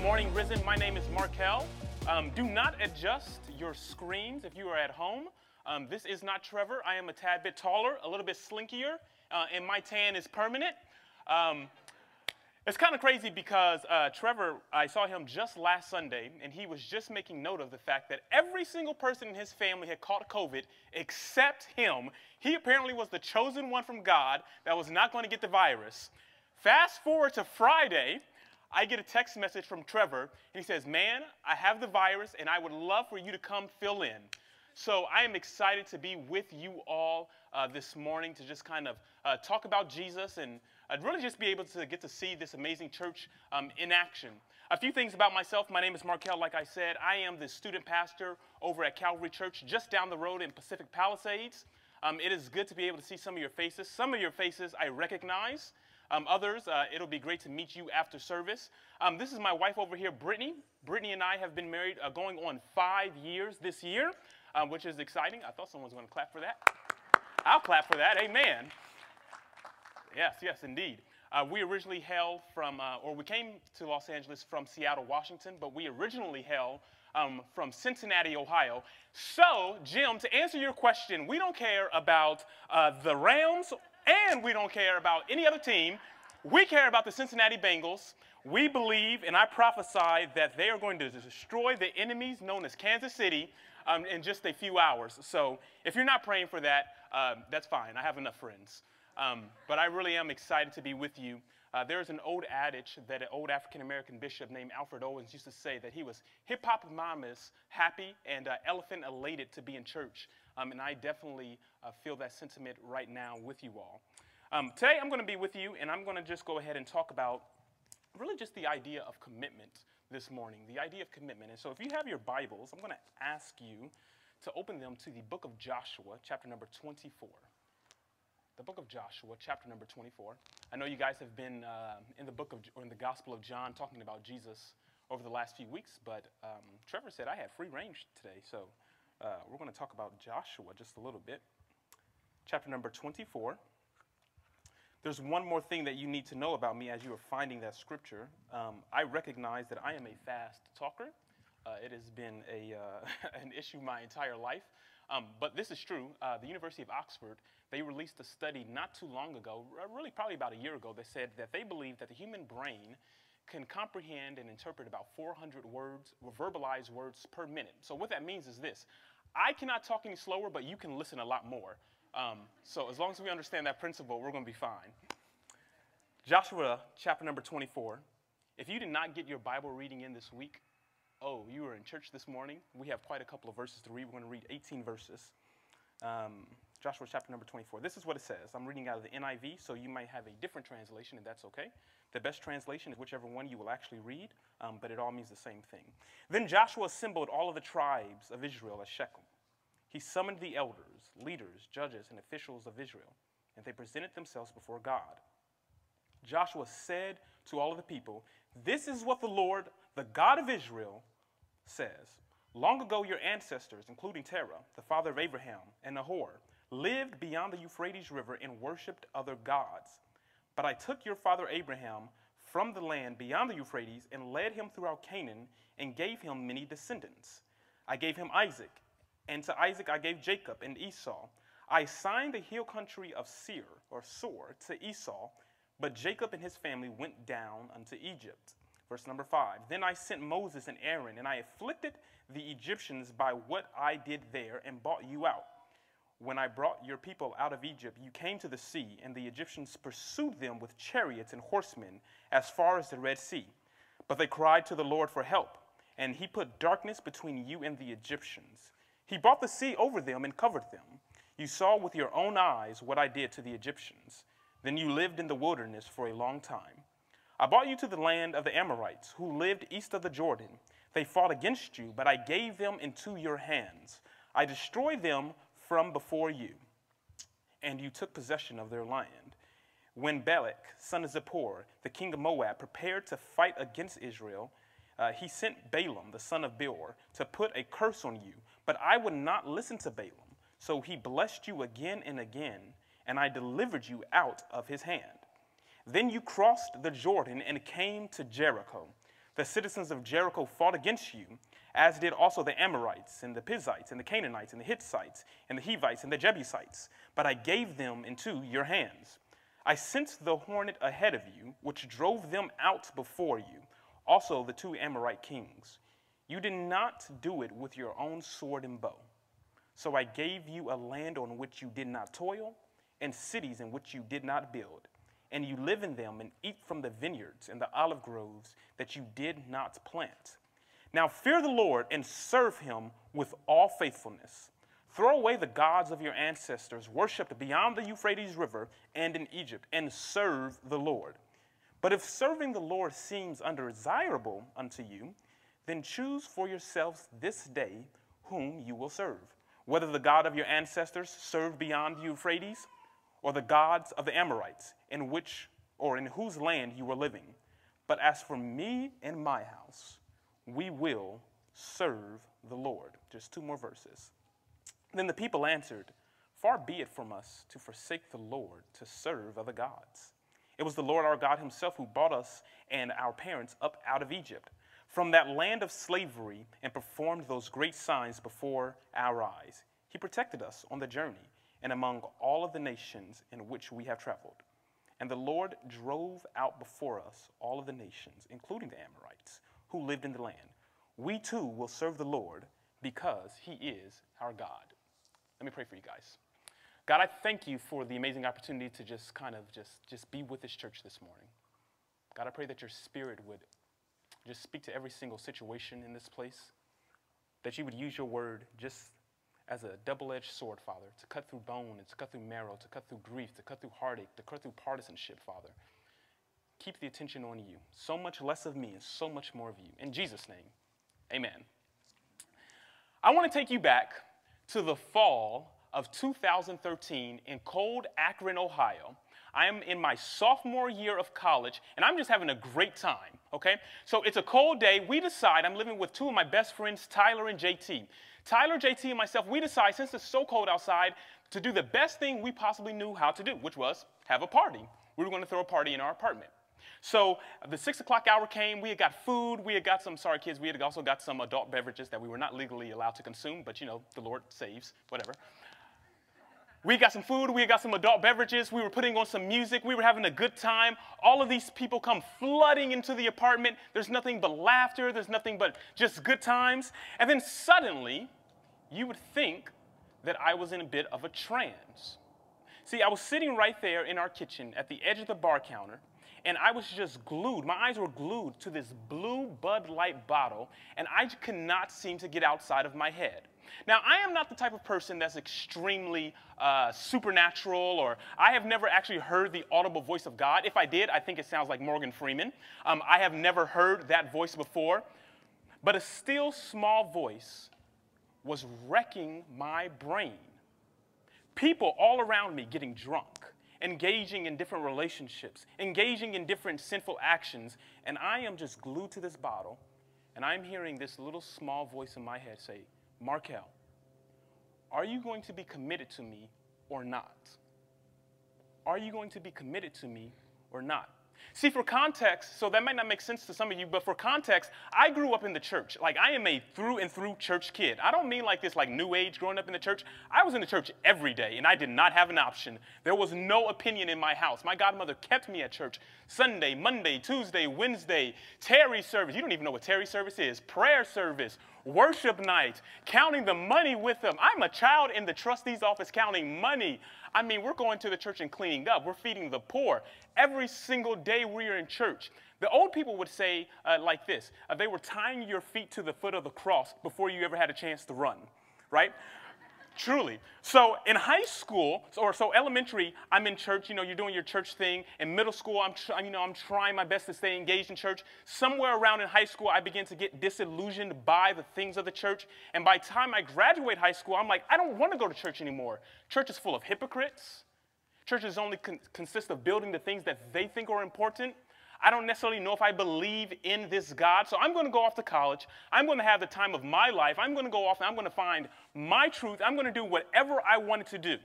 Good morning, Risen. My name is Markel. Um, do not adjust your screens if you are at home. Um, this is not Trevor. I am a tad bit taller, a little bit slinkier, uh, and my tan is permanent. Um, it's kind of crazy because uh, Trevor, I saw him just last Sunday, and he was just making note of the fact that every single person in his family had caught COVID except him. He apparently was the chosen one from God that was not going to get the virus. Fast forward to Friday, I get a text message from Trevor, and he says, Man, I have the virus, and I would love for you to come fill in. So I am excited to be with you all uh, this morning to just kind of uh, talk about Jesus and I'd really just be able to get to see this amazing church um, in action. A few things about myself. My name is Markel. Like I said, I am the student pastor over at Calvary Church just down the road in Pacific Palisades. Um, it is good to be able to see some of your faces. Some of your faces I recognize. Um, others, uh, it'll be great to meet you after service. Um, this is my wife over here, Brittany. Brittany and I have been married uh, going on five years this year, uh, which is exciting. I thought someone was going to clap for that. I'll clap for that. Amen. Yes, yes, indeed. Uh, we originally hail from, uh, or we came to Los Angeles from Seattle, Washington, but we originally hail um, from Cincinnati, Ohio. So, Jim, to answer your question, we don't care about uh, the Rams and we don't care about any other team. We care about the Cincinnati Bengals. We believe, and I prophesy, that they are going to destroy the enemies known as Kansas City um, in just a few hours. So, if you're not praying for that, uh, that's fine. I have enough friends. Um, but I really am excited to be with you. Uh, there's an old adage that an old African American bishop named Alfred Owens used to say that he was hippopotamus happy and uh, elephant elated to be in church. Um, and I definitely uh, feel that sentiment right now with you all. Um, today I'm going to be with you, and I'm going to just go ahead and talk about really just the idea of commitment this morning. The idea of commitment. And so if you have your Bibles, I'm going to ask you to open them to the book of Joshua, chapter number 24 the book of Joshua, chapter number 24. I know you guys have been uh, in the book of, or in the Gospel of John talking about Jesus over the last few weeks, but um, Trevor said I had free range today, so uh, we're going to talk about Joshua just a little bit. Chapter number 24. There's one more thing that you need to know about me as you are finding that scripture. Um, I recognize that I am a fast talker. Uh, it has been a, uh, an issue my entire life. Um, but this is true. Uh, the University of Oxford, they released a study not too long ago, really probably about a year ago, that said that they believe that the human brain can comprehend and interpret about 400 words, or verbalized words per minute. So what that means is this. I cannot talk any slower, but you can listen a lot more. Um, so as long as we understand that principle, we're going to be fine. Joshua chapter number 24. If you did not get your Bible reading in this week, oh, you were in church this morning. We have quite a couple of verses to read. We're going to read 18 verses. Um, Joshua chapter number 24. This is what it says. I'm reading out of the NIV, so you might have a different translation, and that's okay. The best translation is whichever one you will actually read, um, but it all means the same thing. Then Joshua assembled all of the tribes of Israel at Shechem. He summoned the elders, leaders, judges, and officials of Israel, and they presented themselves before God. Joshua said to all of the people, This is what the Lord, the God of Israel, says Long ago, your ancestors, including Terah, the father of Abraham, and Nahor, lived beyond the Euphrates River and worshiped other gods. But I took your father Abraham from the land beyond the Euphrates and led him throughout Canaan and gave him many descendants. I gave him Isaac, and to Isaac I gave Jacob and Esau. I assigned the hill country of Seir, or Sor, to Esau, but Jacob and his family went down unto Egypt. Verse number five Then I sent Moses and Aaron, and I afflicted the Egyptians by what I did there, and brought you out. When I brought your people out of Egypt, you came to the sea, and the Egyptians pursued them with chariots and horsemen as far as the Red Sea. But they cried to the Lord for help, and he put darkness between you and the Egyptians. He brought the sea over them and covered them. You saw with your own eyes what I did to the Egyptians. Then you lived in the wilderness for a long time. I brought you to the land of the Amorites, who lived east of the Jordan. They fought against you, but I gave them into your hands. I destroyed them from before you, and you took possession of their land. When Balak, son of Zippor, the king of Moab, prepared to fight against Israel, uh, he sent Balaam, the son of Beor, to put a curse on you. But I would not listen to Balaam. So he blessed you again and again, and I delivered you out of his hand. Then you crossed the Jordan and came to Jericho. The citizens of Jericho fought against you, as did also the Amorites, and the Perizzites, and the Canaanites, and the Hittites, and the Hivites, and the Jebusites. But I gave them into your hands. I sent the hornet ahead of you, which drove them out before you, also the two Amorite kings. You did not do it with your own sword and bow. So I gave you a land on which you did not toil, and cities in which you did not build. And you live in them and eat from the vineyards and the olive groves that you did not plant. Now fear the Lord and serve him with all faithfulness. Throw away the gods of your ancestors, worshipped beyond the Euphrates River and in Egypt, and serve the Lord. But if serving the Lord seems undesirable unto you, then choose for yourselves this day whom you will serve, whether the God of your ancestors served beyond the Euphrates, or the gods of the Amorites, in which or in whose land you were living. But as for me and my house, we will serve the Lord. Just two more verses. Then the people answered, Far be it from us to forsake the Lord to serve other gods. It was the Lord our God Himself who brought us and our parents up out of Egypt, from that land of slavery, and performed those great signs before our eyes. He protected us on the journey and among all of the nations in which we have traveled. And the Lord drove out before us all of the nations, including the Amorites, who lived in the land. We too will serve the Lord because He is our God. Let me pray for you guys. God, I thank you for the amazing opportunity to just kind of just, just be with this church this morning. God, I pray that your spirit would just speak to every single situation in this place, that you would use your word just as a double edged sword, Father, to cut through bone and to cut through marrow, to cut through grief, to cut through heartache, to cut through partisanship, Father. Keep the attention on you. So much less of me and so much more of you. In Jesus' name, amen. I want to take you back to the fall of 2013 in cold Akron, Ohio. I am in my sophomore year of college, and I'm just having a great time, okay? So it's a cold day. We decide, I'm living with two of my best friends, Tyler and JT. Tyler, JT, and myself, we decide, since it's so cold outside, to do the best thing we possibly knew how to do, which was have a party. We were going to throw a party in our apartment. So the six o'clock hour came. We had got food. We had got some, sorry kids, we had also got some adult beverages that we were not legally allowed to consume, but you know, the Lord saves, whatever. We got some food, we got some adult beverages, we were putting on some music, we were having a good time. All of these people come flooding into the apartment. There's nothing but laughter, there's nothing but just good times. And then suddenly, you would think that I was in a bit of a trance. See, I was sitting right there in our kitchen at the edge of the bar counter, and I was just glued. My eyes were glued to this blue Bud Light bottle, and I could not seem to get outside of my head. Now, I am not the type of person that's extremely uh, supernatural, or I have never actually heard the audible voice of God. If I did, I think it sounds like Morgan Freeman. Um, I have never heard that voice before. But a still small voice was wrecking my brain. People all around me getting drunk, engaging in different relationships, engaging in different sinful actions, and I am just glued to this bottle, and I'm hearing this little small voice in my head say, Markel, are you going to be committed to me or not? Are you going to be committed to me or not? See, for context, so that might not make sense to some of you, but for context, I grew up in the church. Like, I am a through and through church kid. I don't mean like this, like new age growing up in the church. I was in the church every day, and I did not have an option. There was no opinion in my house. My godmother kept me at church Sunday, Monday, Tuesday, Wednesday, Tarry service. You don't even know what Tarry service is. Prayer service, worship night, counting the money with them. I'm a child in the trustee's office counting money. I mean, we're going to the church and cleaning up. We're feeding the poor. Every single day we are in church. The old people would say uh, like this uh, they were tying your feet to the foot of the cross before you ever had a chance to run, right? Truly. So in high school, or so elementary, I'm in church. You know, you're doing your church thing. In middle school, I'm, you know, I'm trying my best to stay engaged in church. Somewhere around in high school, I begin to get disillusioned by the things of the church. And by time I graduate high school, I'm like, I don't want to go to church anymore. Church is full of hypocrites. Churches only con- consist of building the things that they think are important. I don't necessarily know if I believe in this God. So I'm going to go off to college. I'm going to have the time of my life. I'm going to go off and I'm going to find my truth. I'm going to do whatever I wanted to do.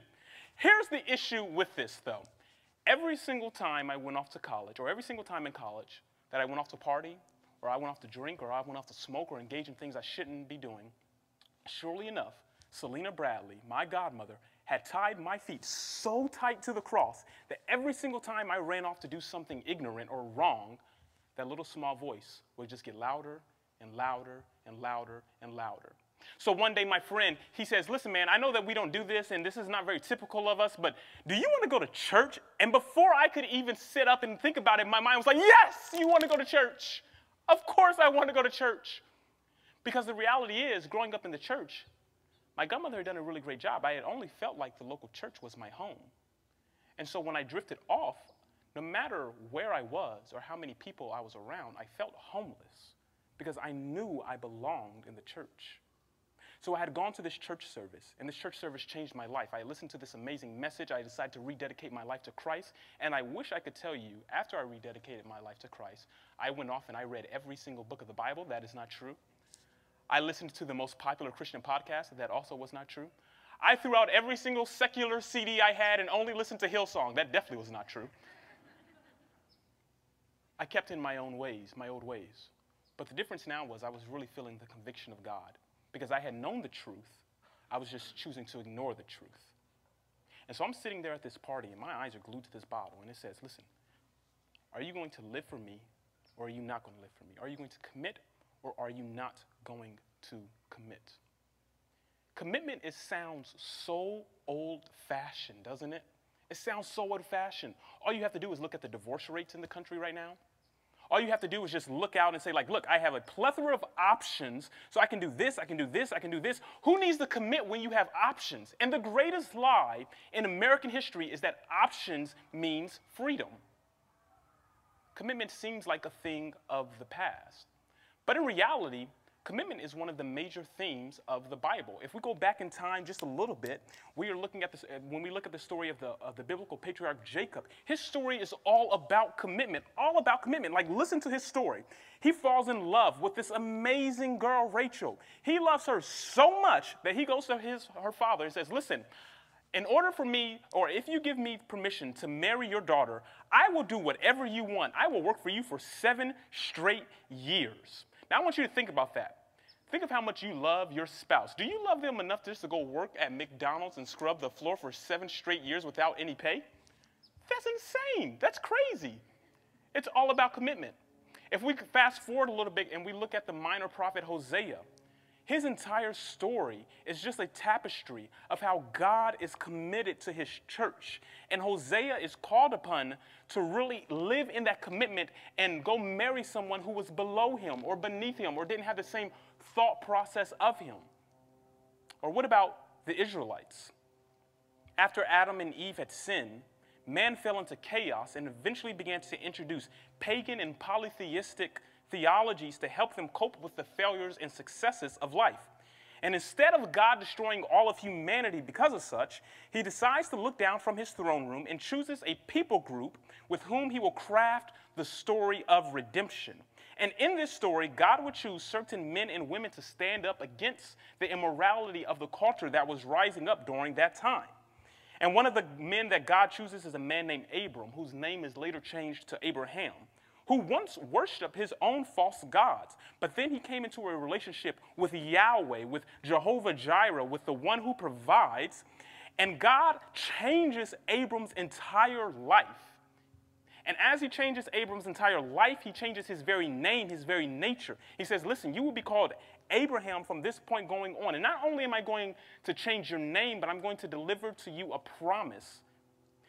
Here's the issue with this, though. Every single time I went off to college, or every single time in college that I went off to party, or I went off to drink, or I went off to smoke, or engage in things I shouldn't be doing, surely enough, Selena Bradley, my godmother, had tied my feet so tight to the cross that every single time I ran off to do something ignorant or wrong, that little small voice would just get louder and louder and louder and louder. So one day, my friend, he says, Listen, man, I know that we don't do this and this is not very typical of us, but do you want to go to church? And before I could even sit up and think about it, my mind was like, Yes, you want to go to church. Of course, I want to go to church. Because the reality is, growing up in the church, my godmother had done a really great job. I had only felt like the local church was my home. And so when I drifted off, no matter where I was or how many people I was around, I felt homeless because I knew I belonged in the church. So I had gone to this church service, and this church service changed my life. I listened to this amazing message. I decided to rededicate my life to Christ. And I wish I could tell you, after I rededicated my life to Christ, I went off and I read every single book of the Bible. That is not true. I listened to the most popular Christian podcast. That also was not true. I threw out every single secular CD I had and only listened to Hillsong. That definitely was not true. I kept in my own ways, my old ways. But the difference now was I was really feeling the conviction of God because I had known the truth. I was just choosing to ignore the truth. And so I'm sitting there at this party, and my eyes are glued to this bottle, and it says, Listen, are you going to live for me, or are you not going to live for me? Are you going to commit, or are you not going to commit? Commitment it sounds so old fashioned, doesn't it? It sounds so old fashioned. All you have to do is look at the divorce rates in the country right now. All you have to do is just look out and say, like, look, I have a plethora of options, so I can do this, I can do this, I can do this. Who needs to commit when you have options? And the greatest lie in American history is that options means freedom. Commitment seems like a thing of the past. But in reality, Commitment is one of the major themes of the Bible. If we go back in time just a little bit, we are looking at this, uh, when we look at the story of the, of the biblical patriarch Jacob, his story is all about commitment, all about commitment. Like, listen to his story. He falls in love with this amazing girl, Rachel. He loves her so much that he goes to his, her father and says, Listen, in order for me, or if you give me permission to marry your daughter, I will do whatever you want. I will work for you for seven straight years. Now, I want you to think about that. Think of how much you love your spouse. Do you love them enough just to go work at McDonald's and scrub the floor for seven straight years without any pay? That's insane. That's crazy. It's all about commitment. If we fast forward a little bit and we look at the minor prophet Hosea, his entire story is just a tapestry of how God is committed to his church. And Hosea is called upon to really live in that commitment and go marry someone who was below him or beneath him or didn't have the same thought process of him. Or what about the Israelites? After Adam and Eve had sinned, man fell into chaos and eventually began to introduce pagan and polytheistic theologies to help them cope with the failures and successes of life. And instead of God destroying all of humanity because of such, he decides to look down from his throne room and chooses a people group with whom he will craft the story of redemption. And in this story, God would choose certain men and women to stand up against the immorality of the culture that was rising up during that time. And one of the men that God chooses is a man named Abram, whose name is later changed to Abraham who once worshiped his own false gods, but then he came into a relationship with Yahweh, with Jehovah Jireh, with the one who provides, and God changes Abram's entire life. And as he changes Abram's entire life, he changes his very name, his very nature. He says, Listen, you will be called Abraham from this point going on. And not only am I going to change your name, but I'm going to deliver to you a promise.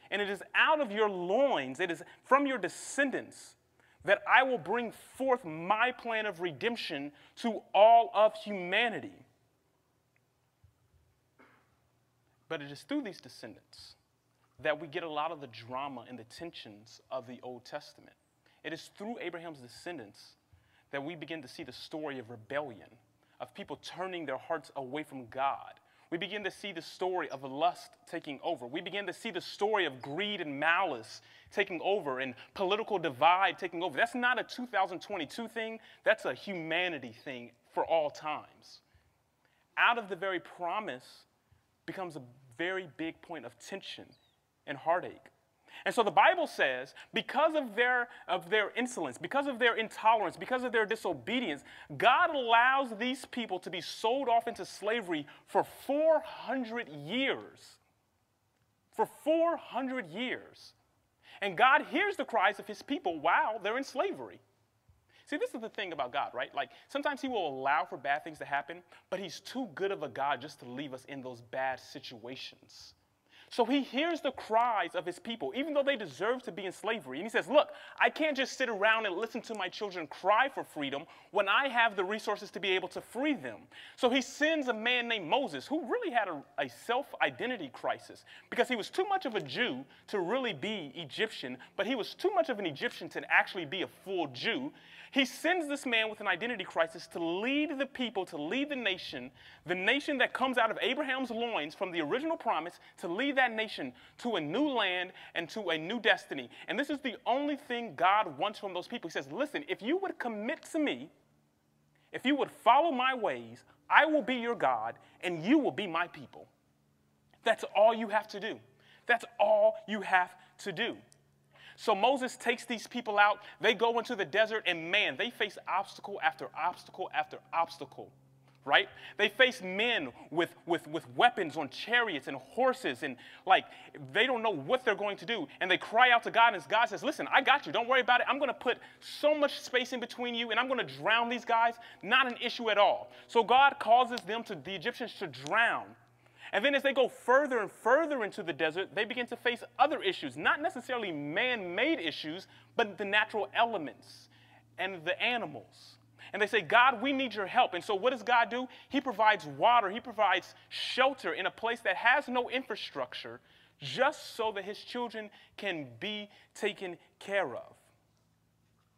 And it is out of your loins, it is from your descendants that I will bring forth my plan of redemption to all of humanity. But it is through these descendants that we get a lot of the drama and the tensions of the Old Testament. It is through Abraham's descendants that we begin to see the story of rebellion, of people turning their hearts away from God. We begin to see the story of lust taking over. We begin to see the story of greed and malice taking over and political divide taking over. That's not a 2022 thing, that's a humanity thing for all times. Out of the very promise becomes a very big point of tension and heartache. And so the Bible says, because of their, of their insolence, because of their intolerance, because of their disobedience, God allows these people to be sold off into slavery for 400 years. For 400 years. And God hears the cries of his people while they're in slavery. See, this is the thing about God, right? Like, sometimes He will allow for bad things to happen, but He's too good of a God just to leave us in those bad situations. So he hears the cries of his people, even though they deserve to be in slavery. And he says, Look, I can't just sit around and listen to my children cry for freedom when I have the resources to be able to free them. So he sends a man named Moses, who really had a, a self identity crisis because he was too much of a Jew to really be Egyptian, but he was too much of an Egyptian to actually be a full Jew. He sends this man with an identity crisis to lead the people, to lead the nation, the nation that comes out of Abraham's loins from the original promise, to lead that nation to a new land and to a new destiny. And this is the only thing God wants from those people. He says, Listen, if you would commit to me, if you would follow my ways, I will be your God and you will be my people. That's all you have to do. That's all you have to do. So Moses takes these people out. They go into the desert, and man, they face obstacle after obstacle after obstacle right? They face men with, with, with weapons on chariots and horses, and like they don't know what they're going to do. And they cry out to God, and God says, Listen, I got you. Don't worry about it. I'm going to put so much space in between you, and I'm going to drown these guys. Not an issue at all. So God causes them to, the Egyptians to drown. And then as they go further and further into the desert, they begin to face other issues, not necessarily man made issues, but the natural elements and the animals. And they say, God, we need your help. And so what does God do? He provides water, He provides shelter in a place that has no infrastructure, just so that His children can be taken care of.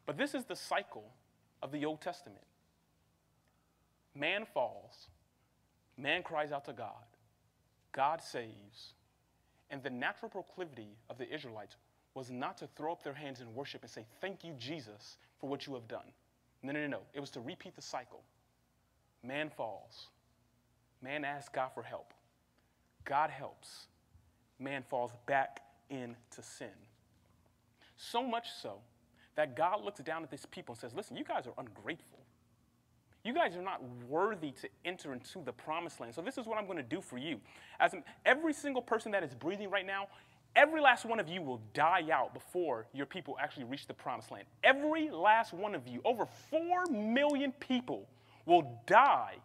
But this is the cycle of the Old Testament man falls, man cries out to God. God saves. And the natural proclivity of the Israelites was not to throw up their hands in worship and say, Thank you, Jesus, for what you have done. No, no, no, no. It was to repeat the cycle. Man falls. Man asks God for help. God helps. Man falls back into sin. So much so that God looks down at this people and says, Listen, you guys are ungrateful. You guys are not worthy to enter into the promised land. So, this is what I'm going to do for you. As every single person that is breathing right now, every last one of you will die out before your people actually reach the promised land. Every last one of you, over 4 million people, will die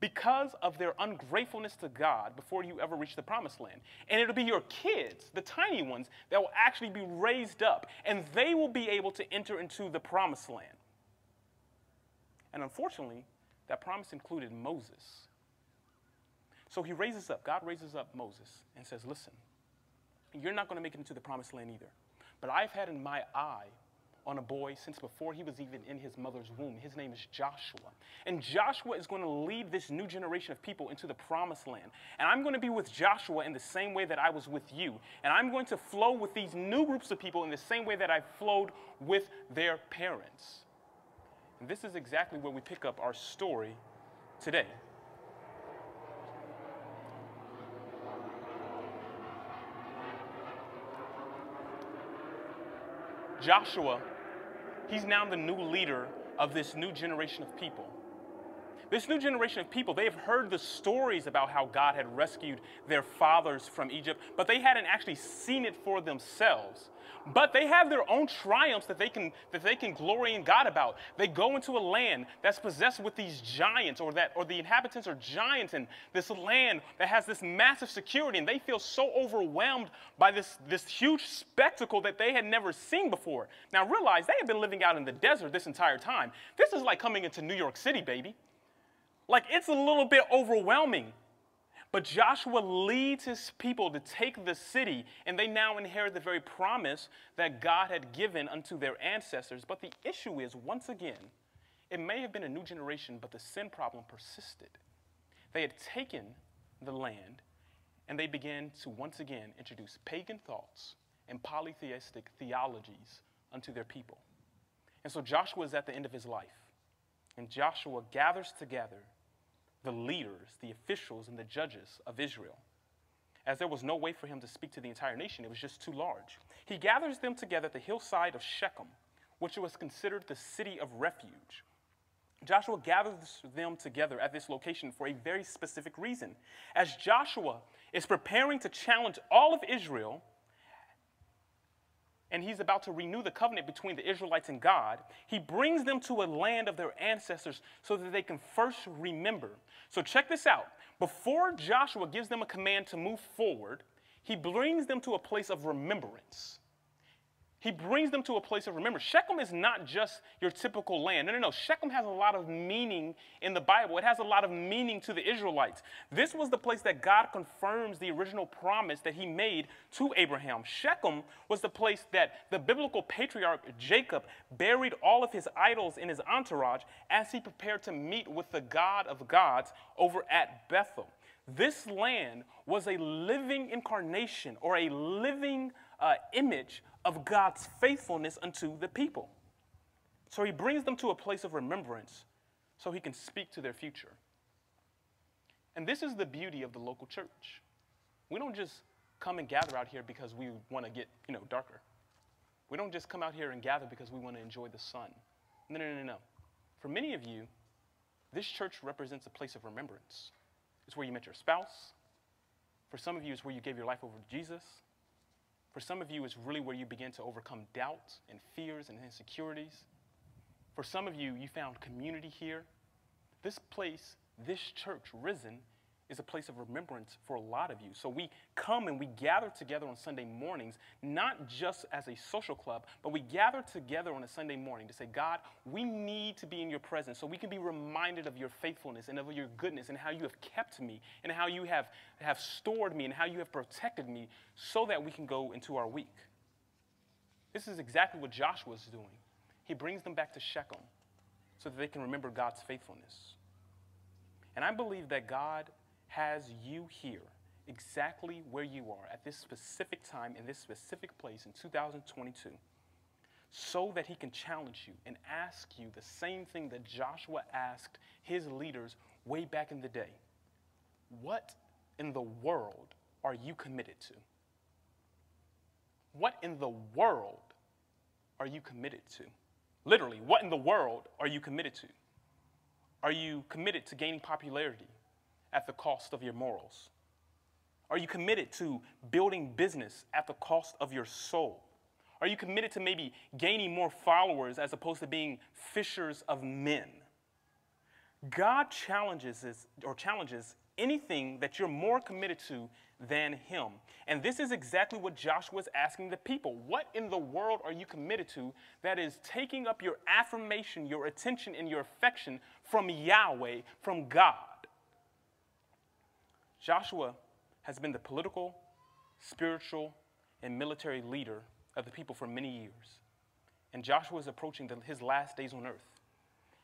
because of their ungratefulness to God before you ever reach the promised land. And it'll be your kids, the tiny ones, that will actually be raised up, and they will be able to enter into the promised land. And unfortunately, that promise included Moses. So he raises up, God raises up Moses and says, Listen, you're not going to make it into the promised land either. But I've had in my eye on a boy since before he was even in his mother's womb. His name is Joshua. And Joshua is going to lead this new generation of people into the promised land. And I'm going to be with Joshua in the same way that I was with you. And I'm going to flow with these new groups of people in the same way that I flowed with their parents. And this is exactly where we pick up our story today. Joshua, he's now the new leader of this new generation of people. This new generation of people, they have heard the stories about how God had rescued their fathers from Egypt, but they hadn't actually seen it for themselves. But they have their own triumphs that they can that they can glory in God about. They go into a land that's possessed with these giants, or that or the inhabitants are giants in this land that has this massive security, and they feel so overwhelmed by this, this huge spectacle that they had never seen before. Now realize they have been living out in the desert this entire time. This is like coming into New York City, baby. Like it's a little bit overwhelming. But Joshua leads his people to take the city, and they now inherit the very promise that God had given unto their ancestors. But the issue is, once again, it may have been a new generation, but the sin problem persisted. They had taken the land, and they began to once again introduce pagan thoughts and polytheistic theologies unto their people. And so Joshua is at the end of his life, and Joshua gathers together the leaders, the officials, and the judges of Israel. as there was no way for him to speak to the entire nation. It was just too large. He gathers them together at the hillside of Shechem, which was considered the city of refuge. Joshua gathers them together at this location for a very specific reason. As Joshua is preparing to challenge all of Israel, and he's about to renew the covenant between the Israelites and God, he brings them to a land of their ancestors so that they can first remember. So check this out. Before Joshua gives them a command to move forward, he brings them to a place of remembrance. He brings them to a place of remembrance. Shechem is not just your typical land. No, no, no. Shechem has a lot of meaning in the Bible. It has a lot of meaning to the Israelites. This was the place that God confirms the original promise that he made to Abraham. Shechem was the place that the biblical patriarch Jacob buried all of his idols in his entourage as he prepared to meet with the God of gods over at Bethel. This land was a living incarnation or a living uh, image of God's faithfulness unto the people. So he brings them to a place of remembrance so he can speak to their future. And this is the beauty of the local church. We don't just come and gather out here because we want to get, you know, darker. We don't just come out here and gather because we want to enjoy the sun. No, no, no, no. For many of you, this church represents a place of remembrance. It's where you met your spouse. For some of you, it's where you gave your life over to Jesus. For some of you, it's really where you begin to overcome doubts and fears and insecurities. For some of you, you found community here. This place, this church, Risen, is a place of remembrance for a lot of you. So we come and we gather together on Sunday mornings, not just as a social club, but we gather together on a Sunday morning to say, God, we need to be in your presence so we can be reminded of your faithfulness and of your goodness and how you have kept me and how you have, have stored me and how you have protected me so that we can go into our week. This is exactly what Joshua is doing. He brings them back to Shechem so that they can remember God's faithfulness. And I believe that God has you here exactly where you are at this specific time in this specific place in 2022 so that he can challenge you and ask you the same thing that Joshua asked his leaders way back in the day. What in the world are you committed to? What in the world are you committed to? Literally, what in the world are you committed to? Are you committed to gaining popularity? At the cost of your morals? Are you committed to building business at the cost of your soul? Are you committed to maybe gaining more followers as opposed to being fishers of men? God challenges or challenges anything that you're more committed to than him. And this is exactly what Joshua is asking the people. What in the world are you committed to that is taking up your affirmation, your attention, and your affection from Yahweh, from God? Joshua has been the political, spiritual, and military leader of the people for many years. And Joshua is approaching the, his last days on earth.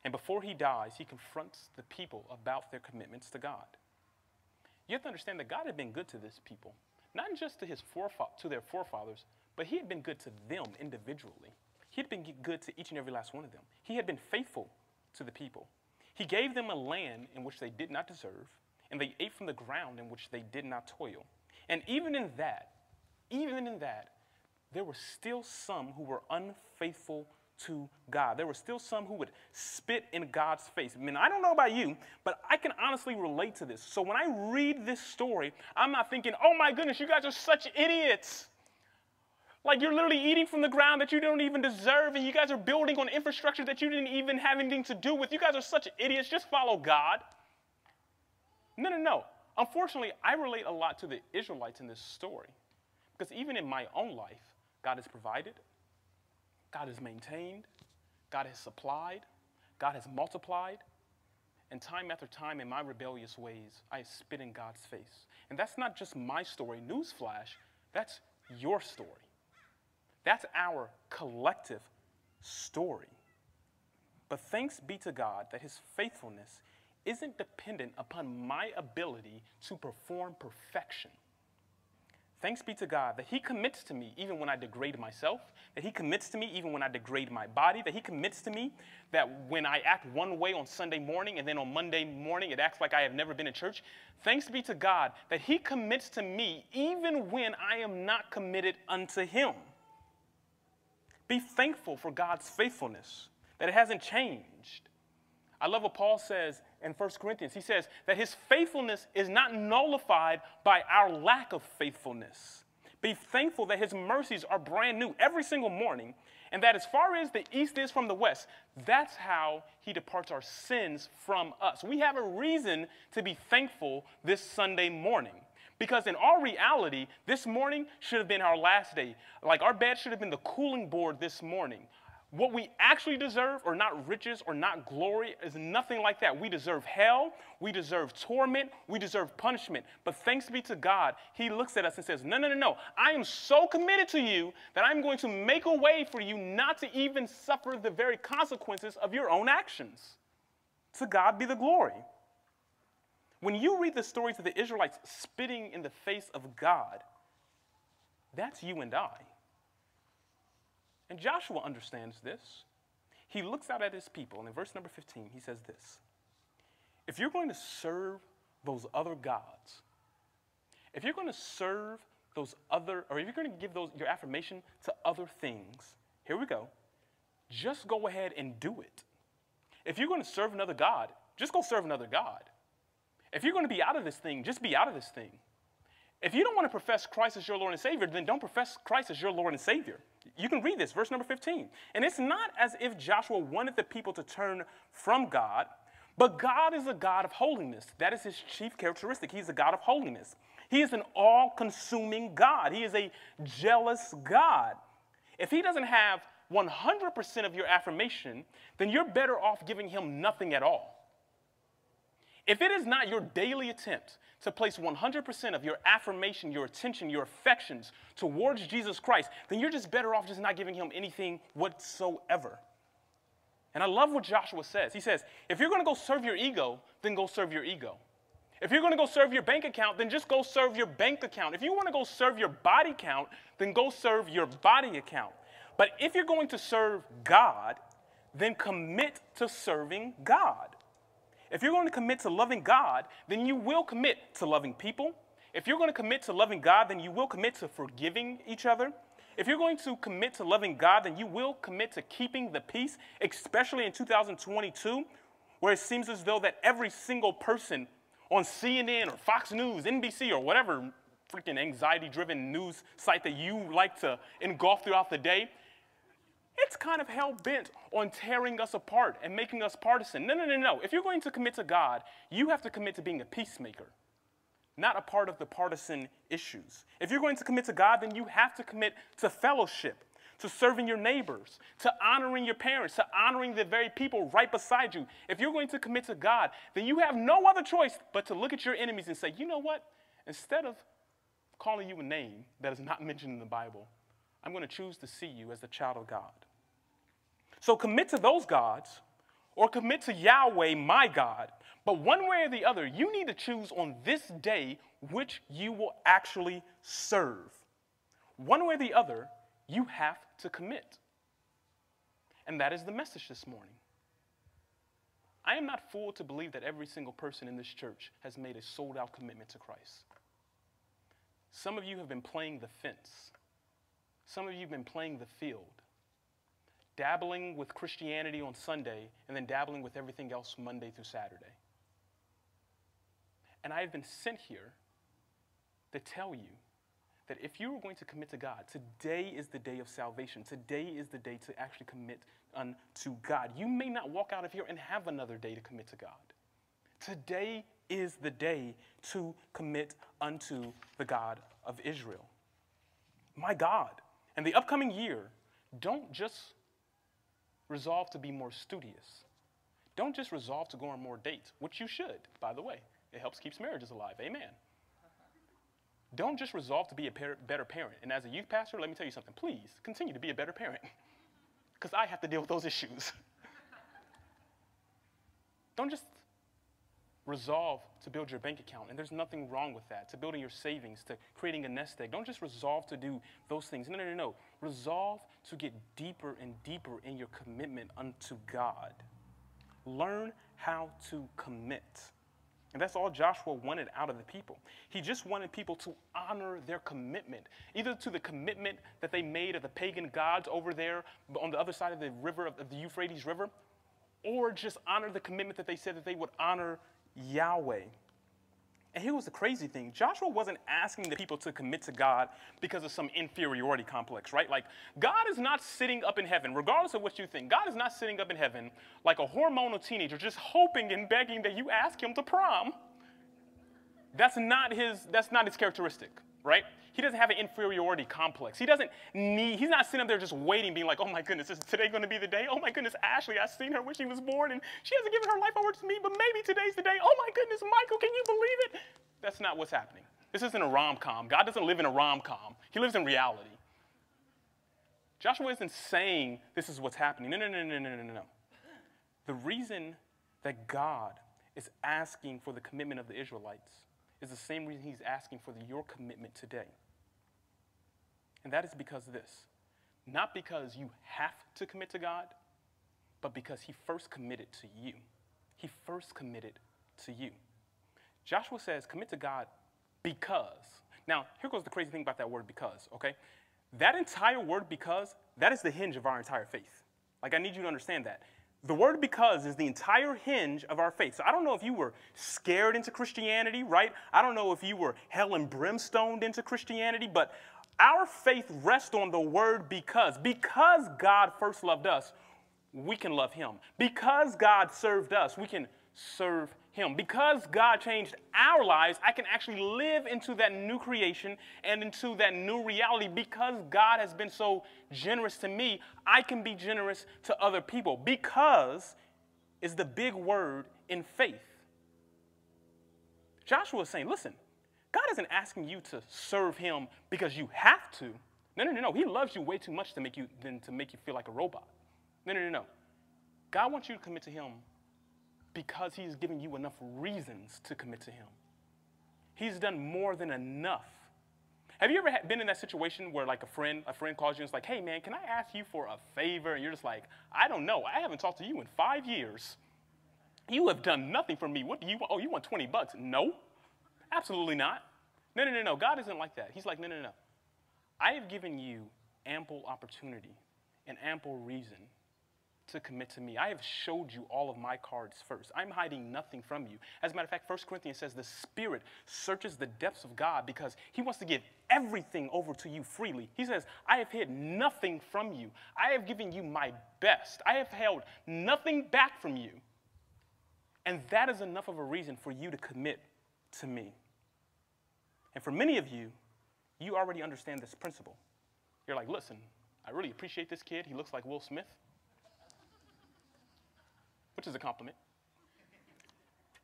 And before he dies, he confronts the people about their commitments to God. You have to understand that God had been good to this people, not just to, his forefa- to their forefathers, but he had been good to them individually. He had been good to each and every last one of them. He had been faithful to the people. He gave them a land in which they did not deserve and they ate from the ground in which they did not toil. And even in that, even in that, there were still some who were unfaithful to God. There were still some who would spit in God's face. I mean, I don't know about you, but I can honestly relate to this. So when I read this story, I'm not thinking, oh my goodness, you guys are such idiots. Like you're literally eating from the ground that you don't even deserve, and you guys are building on infrastructure that you didn't even have anything to do with. You guys are such idiots. Just follow God. No, no, no. Unfortunately, I relate a lot to the Israelites in this story. Because even in my own life, God has provided, God has maintained, God has supplied, God has multiplied. And time after time, in my rebellious ways, I spit in God's face. And that's not just my story, newsflash, that's your story. That's our collective story. But thanks be to God that His faithfulness isn't dependent upon my ability to perform perfection. Thanks be to God that He commits to me even when I degrade myself, that He commits to me even when I degrade my body, that He commits to me that when I act one way on Sunday morning and then on Monday morning it acts like I have never been in church. Thanks be to God that He commits to me even when I am not committed unto Him. Be thankful for God's faithfulness, that it hasn't changed. I love what Paul says in 1 Corinthians. He says that his faithfulness is not nullified by our lack of faithfulness. Be thankful that his mercies are brand new every single morning, and that as far as the east is from the west, that's how he departs our sins from us. We have a reason to be thankful this Sunday morning. Because in all reality, this morning should have been our last day. Like our bed should have been the cooling board this morning. What we actually deserve are not riches or not glory, is nothing like that. We deserve hell, we deserve torment, we deserve punishment. But thanks be to God, He looks at us and says, No, no, no, no. I am so committed to you that I'm going to make a way for you not to even suffer the very consequences of your own actions. To God be the glory. When you read the stories of the Israelites spitting in the face of God, that's you and I. And Joshua understands this. He looks out at his people, and in verse number 15, he says this If you're going to serve those other gods, if you're going to serve those other, or if you're going to give those, your affirmation to other things, here we go. Just go ahead and do it. If you're going to serve another God, just go serve another God. If you're going to be out of this thing, just be out of this thing. If you don't want to profess Christ as your Lord and Savior, then don't profess Christ as your Lord and Savior. You can read this, verse number 15. And it's not as if Joshua wanted the people to turn from God, but God is a God of holiness. That is his chief characteristic. He's a God of holiness. He is an all consuming God, he is a jealous God. If he doesn't have 100% of your affirmation, then you're better off giving him nothing at all. If it is not your daily attempt to place 100% of your affirmation, your attention, your affections towards Jesus Christ, then you're just better off just not giving him anything whatsoever. And I love what Joshua says. He says, if you're going to go serve your ego, then go serve your ego. If you're going to go serve your bank account, then just go serve your bank account. If you want to go serve your body count, then go serve your body account. But if you're going to serve God, then commit to serving God. If you're going to commit to loving God, then you will commit to loving people. If you're going to commit to loving God, then you will commit to forgiving each other. If you're going to commit to loving God, then you will commit to keeping the peace, especially in 2022, where it seems as though that every single person on CNN or Fox News, NBC, or whatever freaking anxiety driven news site that you like to engulf throughout the day it's kind of hell bent on tearing us apart and making us partisan. No, no, no, no. If you're going to commit to God, you have to commit to being a peacemaker, not a part of the partisan issues. If you're going to commit to God, then you have to commit to fellowship, to serving your neighbors, to honoring your parents, to honoring the very people right beside you. If you're going to commit to God, then you have no other choice but to look at your enemies and say, you know what? Instead of calling you a name that is not mentioned in the Bible, I'm going to choose to see you as the child of God. So commit to those gods or commit to Yahweh, my God. But one way or the other, you need to choose on this day which you will actually serve. One way or the other, you have to commit. And that is the message this morning. I am not fooled to believe that every single person in this church has made a sold out commitment to Christ. Some of you have been playing the fence, some of you have been playing the field dabbling with Christianity on Sunday and then dabbling with everything else Monday through Saturday. And I have been sent here to tell you that if you are going to commit to God, today is the day of salvation. Today is the day to actually commit unto God. You may not walk out of here and have another day to commit to God. Today is the day to commit unto the God of Israel. My God. And the upcoming year, don't just resolve to be more studious. Don't just resolve to go on more dates, which you should, by the way. It helps keeps marriages alive. Amen. Don't just resolve to be a better parent. And as a youth pastor, let me tell you something. Please continue to be a better parent because I have to deal with those issues. Don't just resolve to build your bank account, and there's nothing wrong with that. To building your savings, to creating a nest egg. Don't just resolve to do those things. No, no, no, no. Resolve to get deeper and deeper in your commitment unto God. Learn how to commit. And that's all Joshua wanted out of the people. He just wanted people to honor their commitment, either to the commitment that they made of the pagan gods over there on the other side of the river, of the Euphrates River, or just honor the commitment that they said that they would honor Yahweh. And here was the crazy thing Joshua wasn't asking the people to commit to God because of some inferiority complex, right? Like, God is not sitting up in heaven, regardless of what you think, God is not sitting up in heaven like a hormonal teenager just hoping and begging that you ask him to prom. That's not his, that's not his characteristic, right? He doesn't have an inferiority complex. He doesn't need, he's not sitting up there just waiting, being like, oh my goodness, is today going to be the day? Oh my goodness, Ashley, I've seen her when she was born and she hasn't given her life over to me, but maybe today's the day. Oh my goodness, Michael, can you believe it? That's not what's happening. This isn't a rom com. God doesn't live in a rom com, He lives in reality. Joshua isn't saying this is what's happening. No, no, no, no, no, no, no. No. The reason that God is asking for the commitment of the Israelites is the same reason He's asking for the, your commitment today. And that is because of this. Not because you have to commit to God, but because He first committed to you. He first committed to you. Joshua says, commit to God because. Now, here goes the crazy thing about that word because, okay? That entire word because, that is the hinge of our entire faith. Like, I need you to understand that. The word because is the entire hinge of our faith. So I don't know if you were scared into Christianity, right? I don't know if you were hell and brimstoned into Christianity, but our faith rests on the word because. Because God first loved us, we can love him. Because God served us, we can serve him. Because God changed our lives, I can actually live into that new creation and into that new reality. Because God has been so generous to me, I can be generous to other people. Because is the big word in faith. Joshua is saying, listen, God isn't asking you to serve him because you have to. No, no, no, no. He loves you way too much to make you than to make you feel like a robot. No, no, no, no. God wants you to commit to him because he's giving you enough reasons to commit to him. He's done more than enough. Have you ever been in that situation where like a friend, a friend calls you and is like, "Hey man, can I ask you for a favor?" And you're just like, "I don't know. I haven't talked to you in 5 years. You have done nothing for me. What do you want? Oh, you want 20 bucks?" No. Absolutely not. No, no, no, no. God isn't like that. He's like, "No, no, no. I have given you ample opportunity and ample reason to commit to me. I have showed you all of my cards first. I'm hiding nothing from you. As a matter of fact, 1 Corinthians says the Spirit searches the depths of God because He wants to give everything over to you freely. He says, I have hid nothing from you. I have given you my best. I have held nothing back from you. And that is enough of a reason for you to commit to me. And for many of you, you already understand this principle. You're like, listen, I really appreciate this kid. He looks like Will Smith which is a compliment.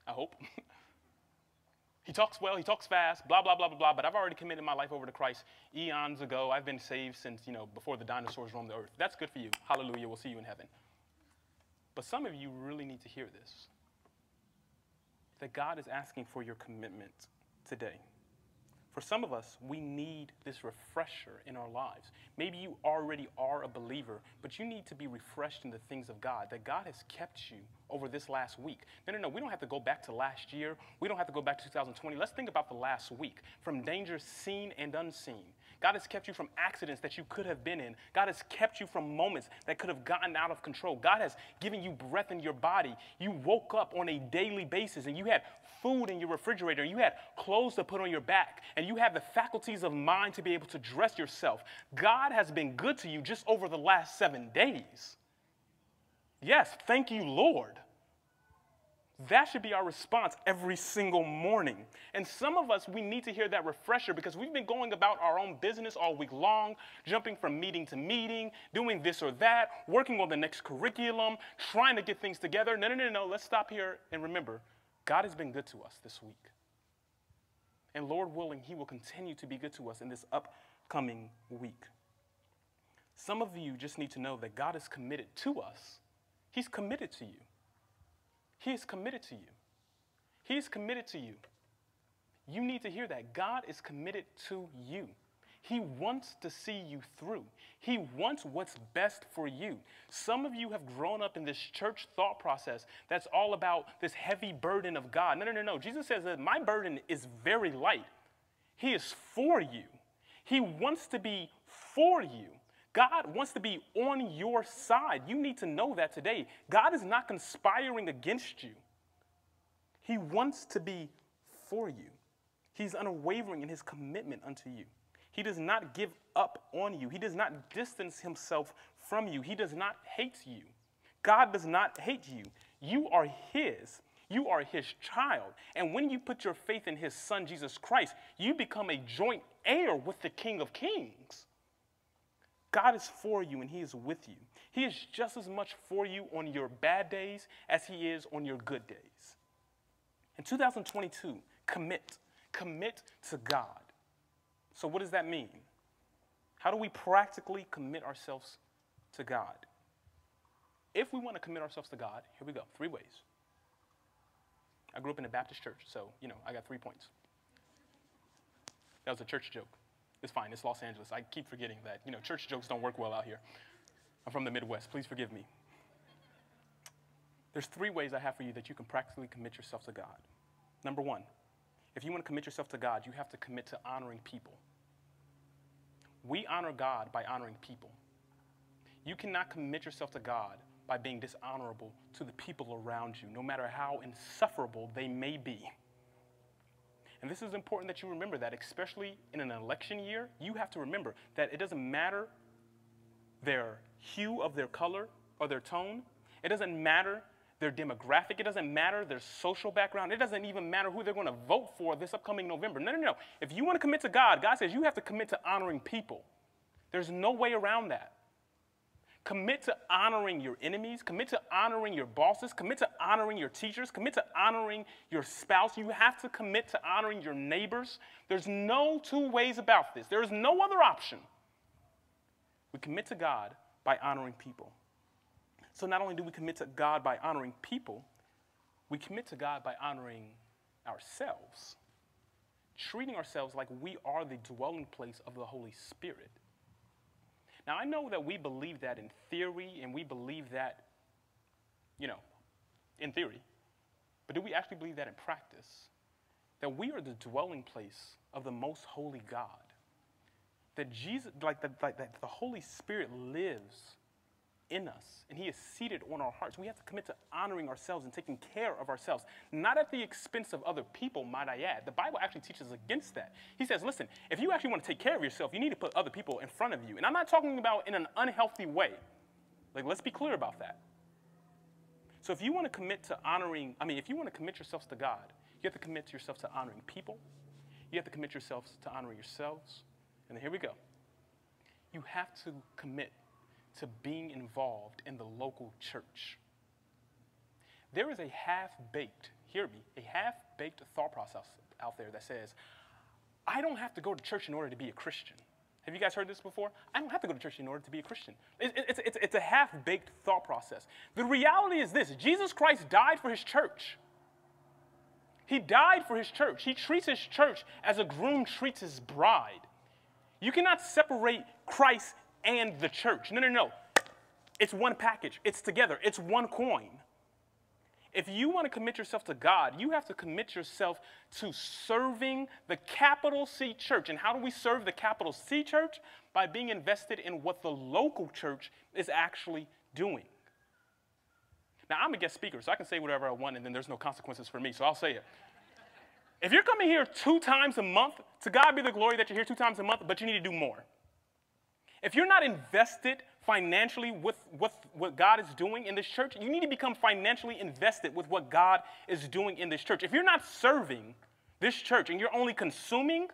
I hope. he talks well, he talks fast, blah, blah, blah, blah, blah, but I've already committed my life over to Christ eons ago. I've been saved since, you know, before the dinosaurs roamed the earth. That's good for you. Hallelujah. We'll see you in heaven. But some of you really need to hear this that God is asking for your commitment today. For some of us, we need this refresher in our lives. Maybe you already are a believer, but you need to be refreshed in the things of God, that God has kept you over this last week. No, no, no, we don't have to go back to last year. We don't have to go back to 2020. Let's think about the last week from dangers seen and unseen. God has kept you from accidents that you could have been in. God has kept you from moments that could have gotten out of control. God has given you breath in your body. You woke up on a daily basis and you had food in your refrigerator, and you had clothes to put on your back, and you have the faculties of mind to be able to dress yourself. God has been good to you just over the last seven days. Yes, thank you, Lord. That should be our response every single morning. And some of us, we need to hear that refresher because we've been going about our own business all week long, jumping from meeting to meeting, doing this or that, working on the next curriculum, trying to get things together. No, no, no, no. Let's stop here and remember God has been good to us this week. And Lord willing, He will continue to be good to us in this upcoming week. Some of you just need to know that God is committed to us, He's committed to you. He is committed to you. He's committed to you. You need to hear that. God is committed to you. He wants to see you through. He wants what's best for you. Some of you have grown up in this church thought process that's all about this heavy burden of God. No, no, no, no. Jesus says that my burden is very light. He is for you. He wants to be for you. God wants to be on your side. You need to know that today. God is not conspiring against you, He wants to be for you. He's unwavering in His commitment unto you. He does not give up on you, He does not distance Himself from you, He does not hate you. God does not hate you. You are His. You are his child. And when you put your faith in his son, Jesus Christ, you become a joint heir with the King of Kings. God is for you and He is with you. He is just as much for you on your bad days as He is on your good days. In 2022, commit. Commit to God. So, what does that mean? How do we practically commit ourselves to God? If we want to commit ourselves to God, here we go three ways. I grew up in a Baptist church, so, you know, I got three points. That was a church joke. It's fine, it's Los Angeles. I keep forgetting that. You know, church jokes don't work well out here. I'm from the Midwest. Please forgive me. There's three ways I have for you that you can practically commit yourself to God. Number one, if you want to commit yourself to God, you have to commit to honoring people. We honor God by honoring people. You cannot commit yourself to God by being dishonorable to the people around you, no matter how insufferable they may be. And this is important that you remember that, especially in an election year, you have to remember that it doesn't matter their hue of their color or their tone. It doesn't matter their demographic. It doesn't matter their social background. It doesn't even matter who they're going to vote for this upcoming November. No, no, no. If you want to commit to God, God says you have to commit to honoring people. There's no way around that. Commit to honoring your enemies. Commit to honoring your bosses. Commit to honoring your teachers. Commit to honoring your spouse. You have to commit to honoring your neighbors. There's no two ways about this. There is no other option. We commit to God by honoring people. So not only do we commit to God by honoring people, we commit to God by honoring ourselves, treating ourselves like we are the dwelling place of the Holy Spirit. Now, I know that we believe that in theory, and we believe that, you know, in theory. But do we actually believe that in practice? That we are the dwelling place of the most holy God. That Jesus, like, the, like that the Holy Spirit lives in us and he is seated on our hearts. We have to commit to honoring ourselves and taking care of ourselves, not at the expense of other people, might I add. The Bible actually teaches against that. He says, listen, if you actually want to take care of yourself, you need to put other people in front of you. And I'm not talking about in an unhealthy way. Like, let's be clear about that. So if you want to commit to honoring, I mean, if you want to commit yourselves to God, you have to commit yourself to honoring people. You have to commit yourselves to honoring yourselves. And here we go. You have to commit to being involved in the local church. There is a half baked, hear me, a half baked thought process out there that says, I don't have to go to church in order to be a Christian. Have you guys heard this before? I don't have to go to church in order to be a Christian. it's, it's, it's a half baked thought process. The reality is this Jesus Christ died for his church. He died for his church. He treats his church as a groom treats his bride. You cannot separate Christ and the church. No, no, no. It's one package, it's together, it's one coin. If you want to commit yourself to God, you have to commit yourself to serving the capital C church. And how do we serve the capital C church? By being invested in what the local church is actually doing. Now, I'm a guest speaker, so I can say whatever I want, and then there's no consequences for me, so I'll say it. If you're coming here two times a month, to God be the glory that you're here two times a month, but you need to do more. If you're not invested financially with, with what God is doing in this church, you need to become financially invested with what God is doing in this church. If you're not serving this church and you're only consuming,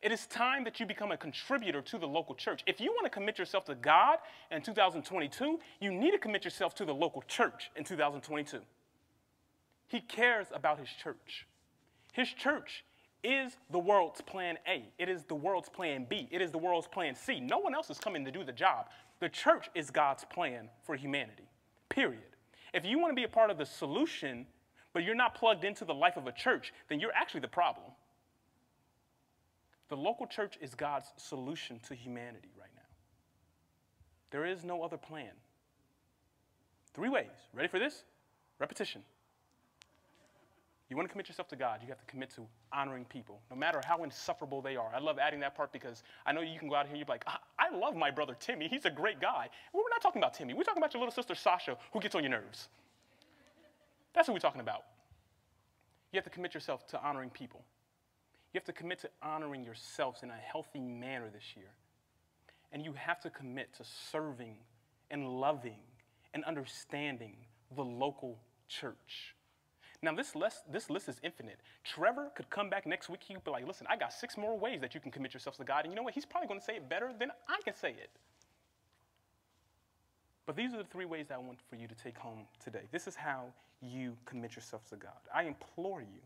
it is time that you become a contributor to the local church. If you want to commit yourself to God in 2022, you need to commit yourself to the local church in 2022. He cares about his church. His church is the world's plan A. It is the world's plan B. It is the world's plan C. No one else is coming to do the job. The church is God's plan for humanity, period. If you want to be a part of the solution but you're not plugged into the life of a church, then you're actually the problem. The local church is God's solution to humanity right now. There is no other plan. Three ways. Ready for this? Repetition. You want to commit yourself to God, you have to commit to honoring people, no matter how insufferable they are. I love adding that part because I know you can go out here and you're like, I love my brother Timmy. He's a great guy. Well, we're not talking about Timmy. We're talking about your little sister Sasha who gets on your nerves. That's what we're talking about. You have to commit yourself to honoring people. You have to commit to honoring yourselves in a healthy manner this year. And you have to commit to serving and loving and understanding the local church. Now, this list, this list is infinite. Trevor could come back next week. He would be like, listen, I got six more ways that you can commit yourself to God. And you know what? He's probably going to say it better than I can say it. But these are the three ways that I want for you to take home today. This is how you commit yourself to God. I implore you,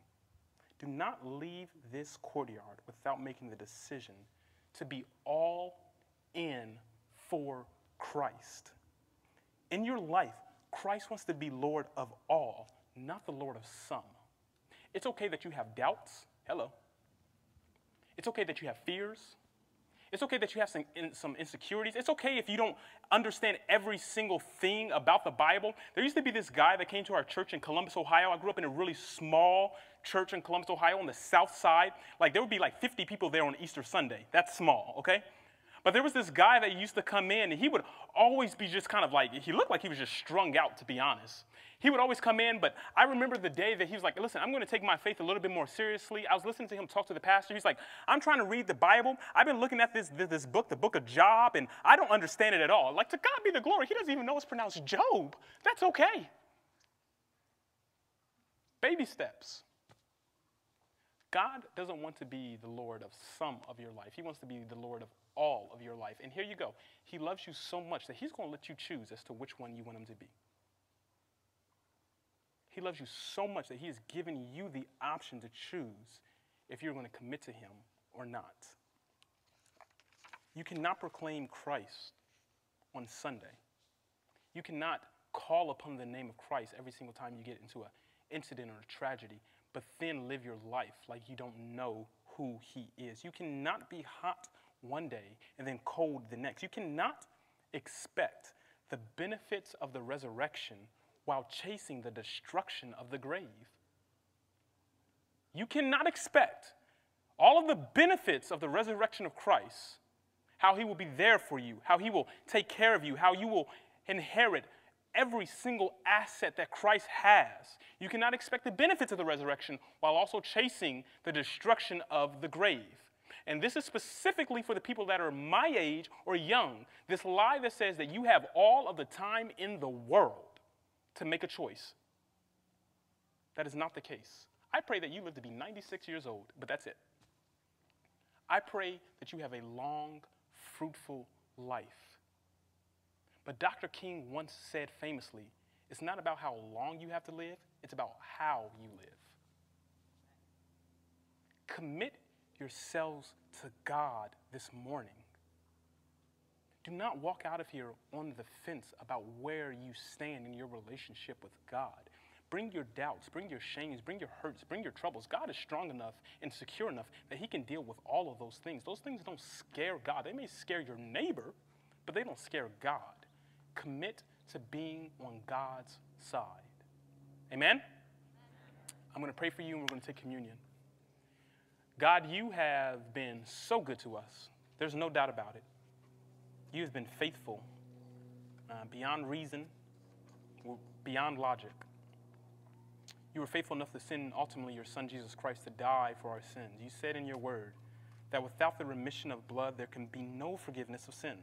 do not leave this courtyard without making the decision to be all in for Christ. In your life, Christ wants to be Lord of all, not the Lord of some. It's okay that you have doubts. Hello. It's okay that you have fears. It's okay that you have some, in, some insecurities. It's okay if you don't understand every single thing about the Bible. There used to be this guy that came to our church in Columbus, Ohio. I grew up in a really small church in Columbus, Ohio on the south side. Like there would be like 50 people there on Easter Sunday. That's small, okay? But there was this guy that used to come in, and he would always be just kind of like, he looked like he was just strung out, to be honest. He would always come in, but I remember the day that he was like, listen, I'm going to take my faith a little bit more seriously. I was listening to him talk to the pastor. He's like, I'm trying to read the Bible. I've been looking at this, this book, the book of Job, and I don't understand it at all. Like, to God be the glory. He doesn't even know it's pronounced Job. That's okay. Baby steps. God doesn't want to be the Lord of some of your life. He wants to be the Lord of all of your life. And here you go. He loves you so much that He's going to let you choose as to which one you want Him to be. He loves you so much that He has given you the option to choose if you're going to commit to Him or not. You cannot proclaim Christ on Sunday. You cannot call upon the name of Christ every single time you get into an incident or a tragedy but then live your life like you don't know who He is. You cannot be hot one day and then cold the next. You cannot expect the benefits of the resurrection while chasing the destruction of the grave. You cannot expect all of the benefits of the resurrection of Christ, how He will be there for you, how He will take care of you, how you will inherit every single asset that Christ has. You cannot expect the benefits of the resurrection while also chasing the destruction of the grave. And this is specifically for the people that are my age or young. This lie that says that you have all of the time in the world to make a choice. That is not the case. I pray that you live to be 96 years old, but that's it. I pray that you have a long, fruitful life. But Dr. King once said famously, it's not about how long you have to live, it's about how you live. Commit yourselves to God this morning. Do not walk out of here on the fence about where you stand in your relationship with God. Bring your doubts, bring your shames, bring your hurts, bring your troubles. God is strong enough and secure enough that He can deal with all of those things. Those things don't scare God. They may scare your neighbor, but they don't scare God commit to being on God's side. Amen? I'm going to pray for you and we're going to take communion. God, you have been so good to us. There's no doubt about it. You have been faithful uh, beyond reason, beyond logic. You were faithful enough to send ultimately your Son Jesus Christ to die for our sins. You said in your word that without the remission of blood, there can be no forgiveness of sin.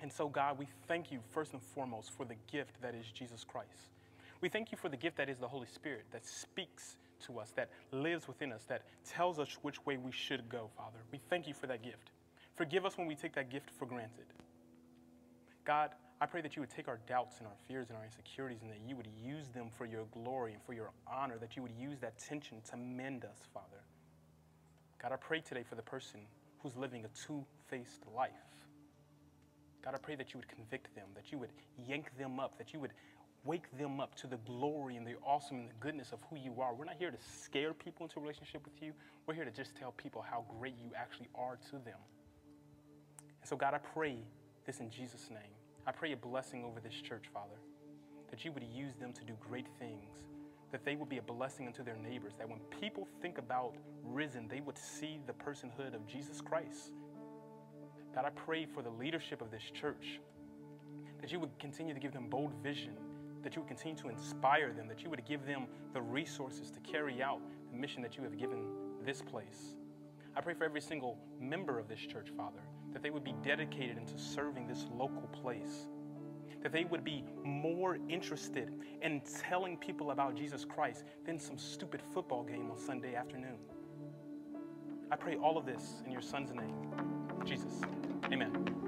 And so, God, we thank you first and foremost for the gift that is Jesus Christ. We thank you for the gift that is the Holy Spirit that speaks to us, that lives within us, that tells us which way we should go, Father. We thank you for that gift. Forgive us when we take that gift for granted. God, I pray that you would take our doubts and our fears and our insecurities and that you would use them for your glory and for your honor, that you would use that tension to mend us, Father. God, I pray today for the person who's living a two faced life God, I pray that you would convict them, that you would yank them up, that you would wake them up to the glory and the awesome and the goodness of who you are. We're not here to scare people into a relationship with you. We're here to just tell people how great you actually are to them. And so, God, I pray this in Jesus' name. I pray a blessing over this church, Father, that you would use them to do great things, that they would be a blessing unto their neighbors, that when people think about risen, they would see the personhood of Jesus Christ. God, I pray for the leadership of this church, that you would continue to give them bold vision, that you would continue to inspire them, that you would give them the resources to carry out the mission that you have given this place. I pray for every single member of this church, Father, that they would be dedicated into serving this local place, that they would be more interested in telling people about Jesus Christ than some stupid football game on Sunday afternoon. I pray all of this in your son's name, Jesus. Amen.